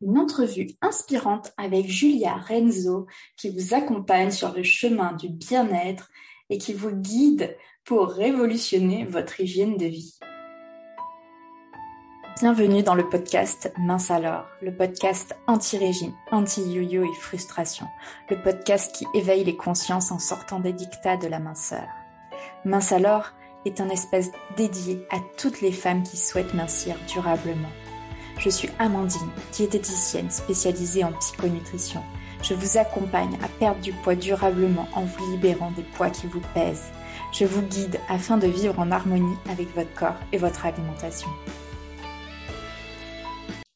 une entrevue inspirante avec Julia Renzo qui vous accompagne sur le chemin du bien-être et qui vous guide pour révolutionner votre hygiène de vie. Bienvenue dans le podcast Mince alors, le podcast anti-régime, anti-yo-yo et frustration, le podcast qui éveille les consciences en sortant des dictats de la minceur. Mince alors est un espace dédié à toutes les femmes qui souhaitent mincir durablement je suis Amandine, diététicienne spécialisée en psychonutrition. Je vous accompagne à perdre du poids durablement en vous libérant des poids qui vous pèsent. Je vous guide afin de vivre en harmonie avec votre corps et votre alimentation.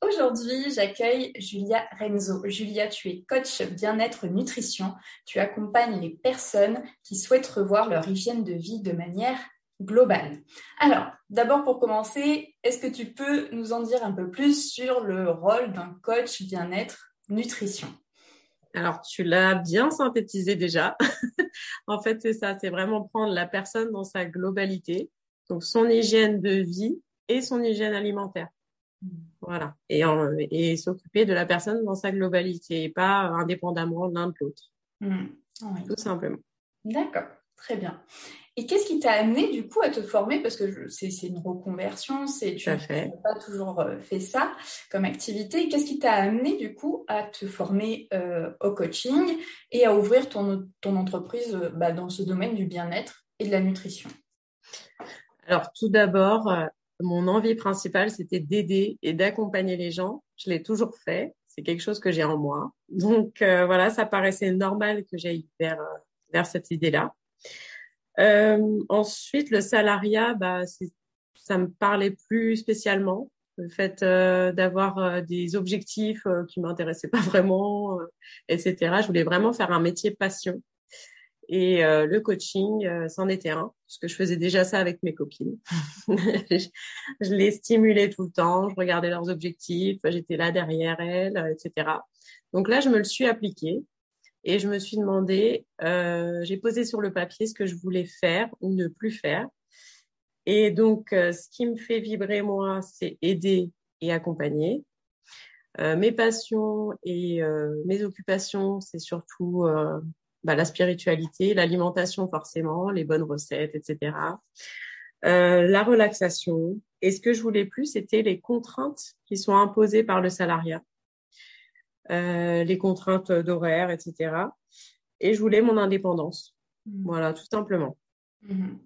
Aujourd'hui, j'accueille Julia Renzo. Julia, tu es coach bien-être nutrition. Tu accompagnes les personnes qui souhaitent revoir leur hygiène de vie de manière globale. Alors, d'abord pour commencer, est-ce que tu peux nous en dire un peu plus sur le rôle d'un coach bien-être nutrition? Alors, tu l'as bien synthétisé déjà. en fait, c'est ça, c'est vraiment prendre la personne dans sa globalité, donc son hygiène de vie et son hygiène alimentaire. Hmm. Voilà. Et, et s'occuper de la personne dans sa globalité et pas indépendamment l'un de l'autre. Hmm. Tout simplement. D'accord, très bien. Et qu'est-ce qui t'a amené du coup à te former? Parce que c'est une reconversion, c'est tu n'as pas toujours euh, fait ça comme activité. Qu'est-ce qui t'a amené du coup à te former euh, au coaching et à ouvrir ton, ton entreprise euh, bah, dans ce domaine du bien-être et de la nutrition? Alors tout d'abord, mon envie principale, c'était d'aider et d'accompagner les gens. Je l'ai toujours fait. C'est quelque chose que j'ai en moi. Donc voilà, ça paraissait normal que j'aille vers, vers cette idée-là. Euh, ensuite, le salariat, bah, ça me parlait plus spécialement. Le fait euh, d'avoir euh, des objectifs euh, qui m'intéressaient pas vraiment, etc. Je voulais vraiment faire un métier passion. Et le coaching, c'en était un, puisque je faisais déjà ça avec mes copines. je, je les stimulais tout le temps, je regardais leurs objectifs, j'étais là derrière elles, etc. Donc là, je me le suis appliqué. Et je me suis demandé, euh, j'ai posé sur le papier ce que je voulais faire ou ne plus faire. Et donc, euh, ce qui me fait vibrer, moi, c'est aider et accompagner. Euh, mes passions et euh, mes occupations, c'est surtout euh, bah, la spiritualité, l'alimentation forcément, les bonnes recettes, etc. la relaxation. Et ce que je voulais plus, c'était les contraintes qui sont imposées par le salariat. Euh, les contraintes d'horaire, etc. Et je voulais mon indépendance. Mmh. Voilà, tout simplement. Mmh.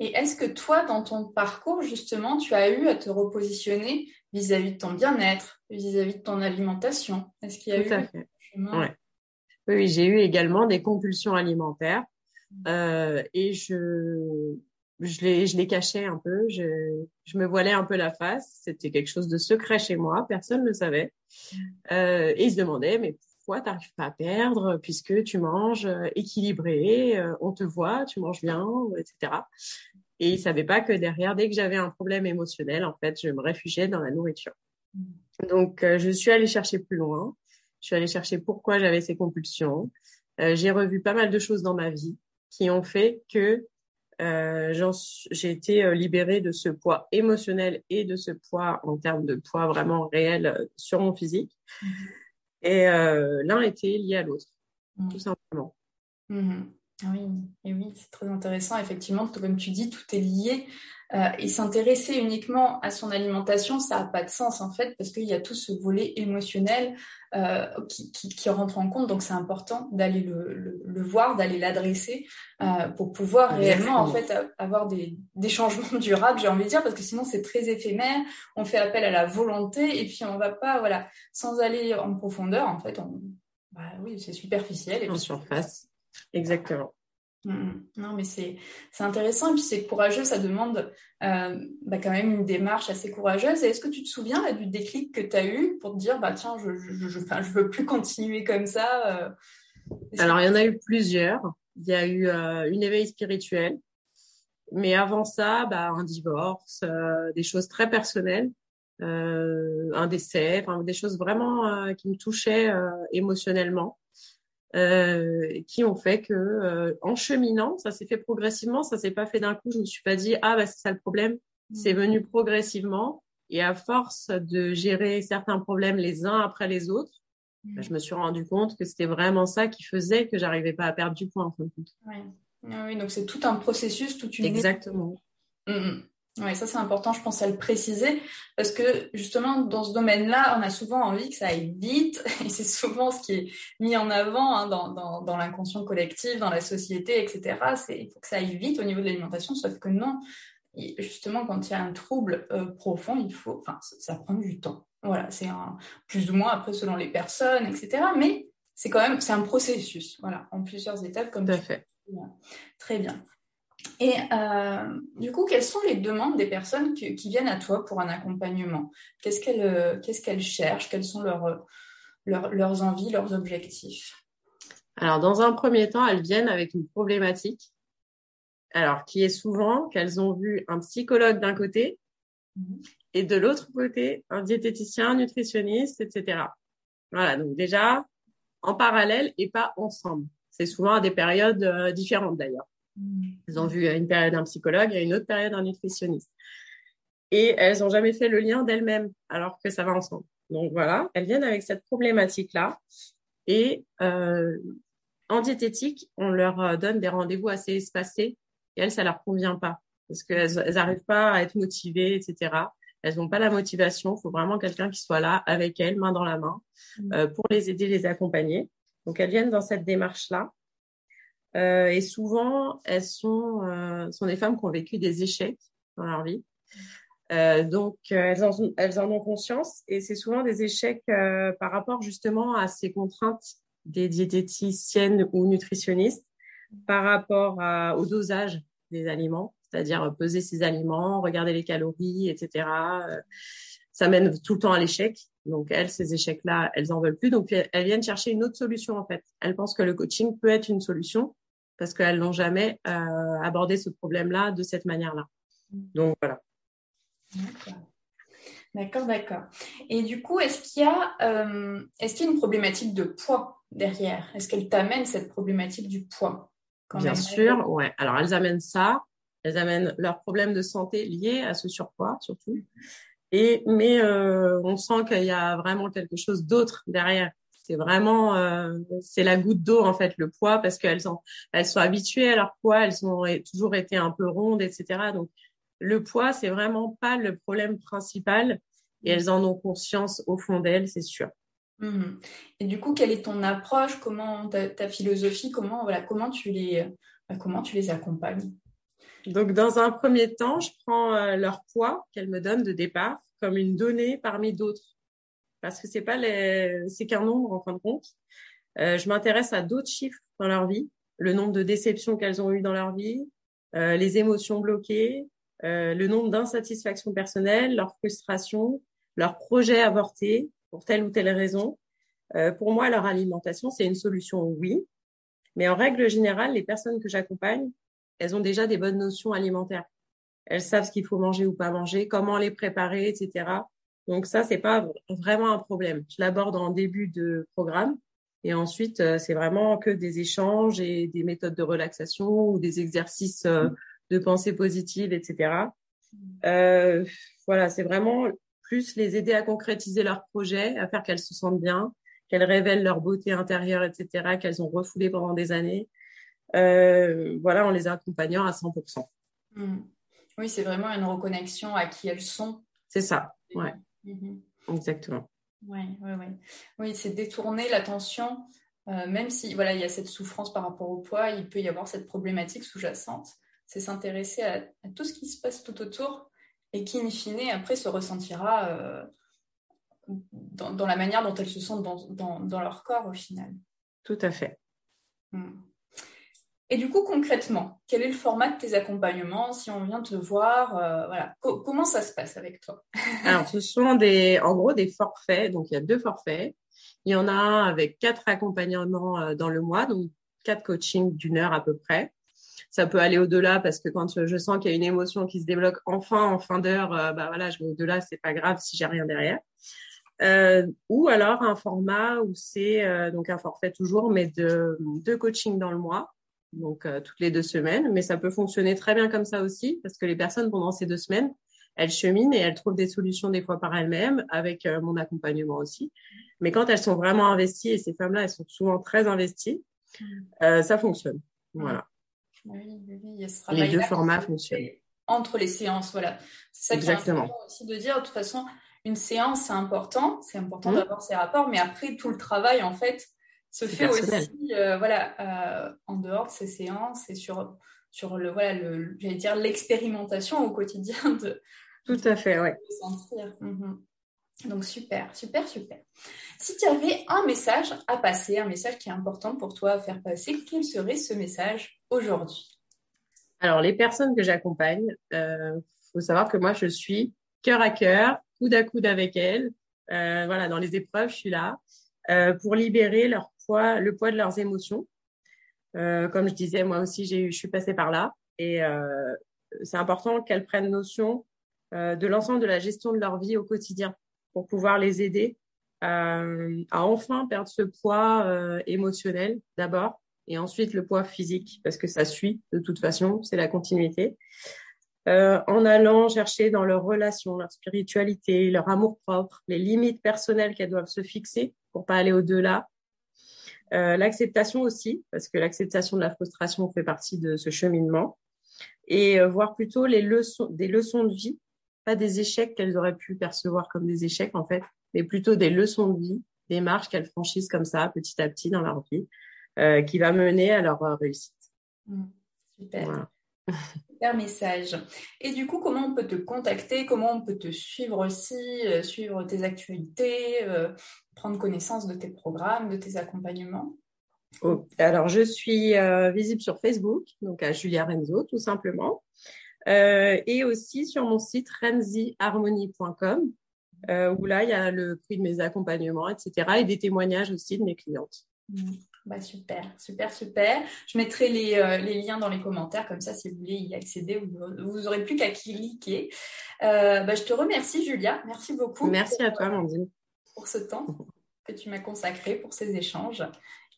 Et est-ce que toi, dans ton parcours, justement, tu as eu à te repositionner vis-à-vis de ton bien-être, vis-à-vis de ton alimentation? Est-ce qu'il y a Tout à fait. Oui, j'ai eu également des compulsions alimentaires mmh. euh, et je je les, cachais un peu, je, me voilais un peu la face. C'était quelque chose de secret chez moi, personne ne le savait. Euh, et ils se demandaient, mais pourquoi tu n'arrives pas à perdre puisque tu manges euh, équilibré, euh, on te voit, tu manges bien, etc. Et ils savaient pas que derrière, dès que j'avais un problème émotionnel, en fait, je me réfugiais dans la nourriture. Donc, je suis allée chercher plus loin. Je suis allée chercher pourquoi j'avais ces compulsions. j'ai revu pas mal de choses dans ma vie qui ont fait que euh, j'ai été euh, libérée de ce poids émotionnel et de ce poids en termes de poids vraiment réel euh, sur mon physique. Mm-hmm. Et euh, l'un était lié à l'autre, mm. tout simplement. Mm-hmm. Oui, et oui, c'est très intéressant. Effectivement, comme tu dis, tout est lié. Euh, et s'intéresser uniquement à son alimentation, ça n'a pas de sens en fait, parce qu'il y a tout ce volet émotionnel euh, qui, qui, qui, rentre en compte. Donc c'est important d'aller le, le, le, voir, d'aller l'adresser euh, pour pouvoir réellement en fait avoir des, des changements durables, j'ai envie de dire, parce que sinon c'est très éphémère. On fait appel à la volonté et puis on va pas, voilà, sans aller en profondeur. En fait, on, bah, oui, c'est superficiel. Et en surface. Exactement. Mm, mm. Non, mais c'est intéressant et puis c'est courageux, ça demande euh, bah, quand même une démarche assez courageuse. Est-ce que tu te souviens là, du déclic que tu as eu pour te dire, bah tiens, je je, je, je veux plus continuer comme ça euh, Alors, il y en a eu plusieurs. Il y a eu euh, une éveil spirituel, mais avant ça, bah, un divorce, euh, des choses très personnelles, un décès, des choses vraiment qui me touchaient émotionnellement. Euh, qui ont fait que euh, en cheminant, ça s'est fait progressivement, ça s'est pas fait d'un coup. Je me suis pas dit ah bah c'est ça le problème. Mm. C'est venu progressivement Et à force de gérer certains problèmes les uns après les autres, mmh. bah, je me suis rendu compte que c'était vraiment ça qui faisait que j'arrivais pas à perdre du poids en fin de compte. Ah oui, donc c'est tout un processus, toute une. Exactement. Mmh. Oui, ça c'est important, je pense à le préciser, parce que justement dans ce domaine-là, on a souvent envie que ça aille vite, et c'est souvent ce qui est mis en avant hein, dans, dans, dans l'inconscient collectif, dans la société, etc. C'est il faut que ça aille vite au niveau de l'alimentation, sauf que non. Et justement, quand il y a un trouble euh, profond, il faut, enfin, ça, prend du temps. Voilà, c'est un plus ou moins après selon les personnes, etc. Mais c'est quand même, c'est un processus, voilà, en plusieurs étapes, comme Tout à fait. Très bien. Et euh, du coup, quelles sont les demandes des personnes qui, viennent à toi pour un accompagnement? Qu'est-ce qu'elles euh, cherchent? Quelles sont leurs, leurs, envies, leurs objectifs? Alors, dans un premier temps, elles viennent avec une problématique, alors qui est souvent qu'elles ont vu un psychologue d'un côté mhm. et de l'autre côté un diététicien, un nutritionniste, etc. Voilà, donc déjà en parallèle et pas ensemble. C'est souvent à des périodes euh, différentes d'ailleurs. Elles ont vu une période un psychologue et une autre période un nutritionniste. Et elles n'ont jamais fait le lien d'elles-mêmes, alors que ça va ensemble. Donc voilà, elles viennent avec cette problématique-là. Et euh, en diététique, on leur euh, donne des rendez-vous assez espacés. Et elles, ça leur convient pas. Parce qu'elles n'arrivent pas à être motivées, etc. Elles n'ont pas la motivation. Il faut vraiment quelqu'un qui soit là avec elles, main dans la main, mmh. euh, pour les aider, les accompagner. Donc elles viennent dans cette démarche-là. Euh, et souvent, elles sont, euh, sont des femmes qui ont vécu des échecs dans leur vie. Euh, donc, euh, elles, en, elles en ont conscience et c'est souvent des échecs euh, par rapport justement à ces contraintes des diététiciennes ou nutritionnistes par rapport à, au dosage des aliments, c'est-à-dire peser ces aliments, regarder les calories, etc. ça mène tout le temps à l'échec. Donc, elles, ces échecs-là, elles en veulent plus. Donc, elles viennent chercher une autre solution, en fait. Elles pensent que le coaching peut être une solution parce qu'elles n'ont jamais euh, abordé ce problème-là de cette manière-là. Donc voilà. D'accord, d'accord. Et du coup, est-ce qu'il y a, euh, est-ce qu'il y a une problématique de poids derrière? Est-ce qu'elle t'amène cette problématique du poids Bien sûr, ouais. Alors elles amènent ça, elles amènent leurs problèmes de santé liés à ce surpoids surtout. Et mais euh, on sent qu'il y a vraiment quelque chose d'autre derrière. C'est vraiment, euh, c'est la goutte d'eau en fait, le poids, parce qu'elles sont, elles sont habituées à leur poids, elles ont toujours été un peu rondes, etc. Donc le poids, c'est vraiment pas le problème principal, et elles en ont conscience au fond d'elles, c'est sûr. Mmh. Et du coup, quelle est ton approche? Comment ta, philosophie? Comment voilà, comment tu les, bah, comment tu les accompagnes? Donc, dans un premier temps, je prends euh, leur poids qu'elles me donnent de départ comme une donnée parmi d'autres parce que c'est pas les, c'est qu'un nombre en fin de compte. Euh, je m'intéresse à d'autres chiffres dans leur vie, le nombre de déceptions qu'elles ont eues dans leur vie, euh, les émotions bloquées, euh, le nombre d'insatisfactions personnelles, leurs frustrations, leurs projets avortés pour telle ou telle raison. Euh, pour moi, leur alimentation, c'est une solution, oui. Mais en règle générale, les personnes que j'accompagne, elles ont déjà des bonnes notions alimentaires. Elles savent ce qu'il faut manger ou pas manger, comment les préparer, etc. Donc ça, c'est pas vraiment un problème. Je l'aborde en début de programme et ensuite, euh, c'est vraiment que des échanges et des méthodes de relaxation ou des exercices euh, de pensée positive, etc. Euh, voilà, c'est vraiment plus les aider à concrétiser leurs projets, à faire qu'elles se sentent bien, qu'elles révèlent leur beauté intérieure, etc., qu'elles ont refoulé pendant des années. Euh, voilà, en les accompagnant à 100%. Mmh. Oui, c'est vraiment une reconnexion à qui elles sont. C'est ça, ouais. Mmh Exactement. Oui, oui, oui. Oui, c'est détourner l'attention, euh, même si voilà, il y a cette souffrance par rapport au poids, il peut y avoir cette problématique sous-jacente. C'est s'intéresser à, tout ce qui se passe tout autour et qui, in fine, après se ressentira euh, dans, la manière dont elles se sentent dans, leur corps au final. Tout à fait. Mmh. Et du coup, concrètement, quel est le format de tes accompagnements si on vient te voir euh, voilà. comment ça se passe avec toi? Alors, ce sont des, en gros des forfaits. Donc, il y a deux forfaits. Il y en a un avec quatre accompagnements euh, dans le mois, donc quatre coachings d'une heure à peu près. Ça peut aller au-delà parce que quand je sens qu'il y a une émotion qui se débloque enfin en fin d'heure, euh, bah voilà, je vais au-delà, c'est pas grave si j'ai rien derrière. Ou alors un format où c'est donc un forfait toujours, mais de deux coachings dans le mois donc euh, toutes les deux semaines. Mais ça peut fonctionner très bien comme ça aussi, parce que les personnes pendant ces deux semaines, elles cheminent et elles trouvent des solutions des fois par elles-mêmes, avec euh, mon accompagnement aussi. Mais quand elles sont vraiment investies, et ces femmes-là, elles sont souvent très investies, mm. euh, ça fonctionne. Voilà. Oui, oui, les deux formats fonctionnent. Entre les séances, voilà. C'est ça qui est important aussi de dire. De toute façon, une séance, c'est important. C'est important mm. d'avoir ces rapports, mais après, tout le travail, en fait, se fait aussi euh, voilà, euh, en dehors de ces séances et sur, sur le, voilà, le, j'allais dire l'expérimentation au quotidien de, tout à fait, ouais. sentir. Mhm. Donc super, super, super. Si tu avais un message à passer, un message qui est important pour toi à faire passer, quel serait ce message aujourd'hui? Alors les personnes que j'accompagne, il euh, faut savoir que moi je suis cœur à cœur, coude à coude avec elles. Euh, voilà, dans les épreuves, je suis là euh, pour libérer leur le poids de leurs émotions. comme je disais, moi aussi, je suis passée par là et c'est important qu'elles prennent notion de l'ensemble de la gestion de leur vie au quotidien pour pouvoir les aider euh, à enfin perdre ce poids euh, émotionnel d'abord et ensuite le poids physique parce que ça suit de toute façon, c'est la continuité. Euh, en allant chercher dans leurs relations, leur spiritualité, leur amour propre, les limites personnelles qu'elles doivent se fixer pour pas aller au-delà. Euh, l'acceptation aussi, parce que l'acceptation de la frustration fait partie de ce cheminement, et euh, voir plutôt les leçons, des leçons de vie pas des échecs qu'elles auraient pu percevoir comme des échecs en fait, mais plutôt des leçons de vie, des marches qu'elles franchissent comme ça petit à petit dans leur vie, euh, qui va mener à leur euh, réussite. Mmh. super. Super message. Et du coup, comment on peut te contacter? Comment on peut te suivre aussi, euh, suivre tes actualités, prendre connaissance de tes programmes, de tes accompagnements oh, Alors, je suis visible sur Facebook, donc à Julia Renzo, tout simplement. Euh, et aussi sur mon site renziharmonie.com euh, où là, il y a le prix de mes accompagnements, etc. et des témoignages aussi de mes clientes. Mmh. Bah super, super, super. Je mettrai les, euh, les, liens dans les commentaires, comme ça, si vous voulez y accéder, vous, vous aurez plus qu'à cliquer. Euh, bah, je te remercie, Julia. Merci beaucoup. Merci à toi, Mandine. Pour ce temps que tu m'as consacré pour ces échanges.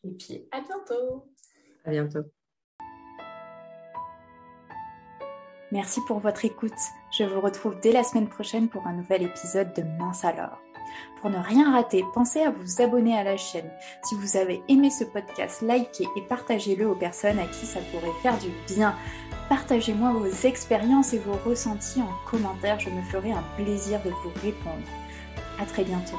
Et puis, à bientôt. À bientôt. Merci pour votre écoute. Je vous retrouve dès la semaine prochaine pour un nouvel épisode de Mince alors. Pour ne rien rater, pensez à vous abonner à la chaîne. Si vous avez aimé ce podcast, likez et partagez-le aux personnes à qui ça pourrait faire du bien. Partagez-moi vos expériences et vos ressentis en commentaire, je me ferai un plaisir de vous répondre. À très bientôt.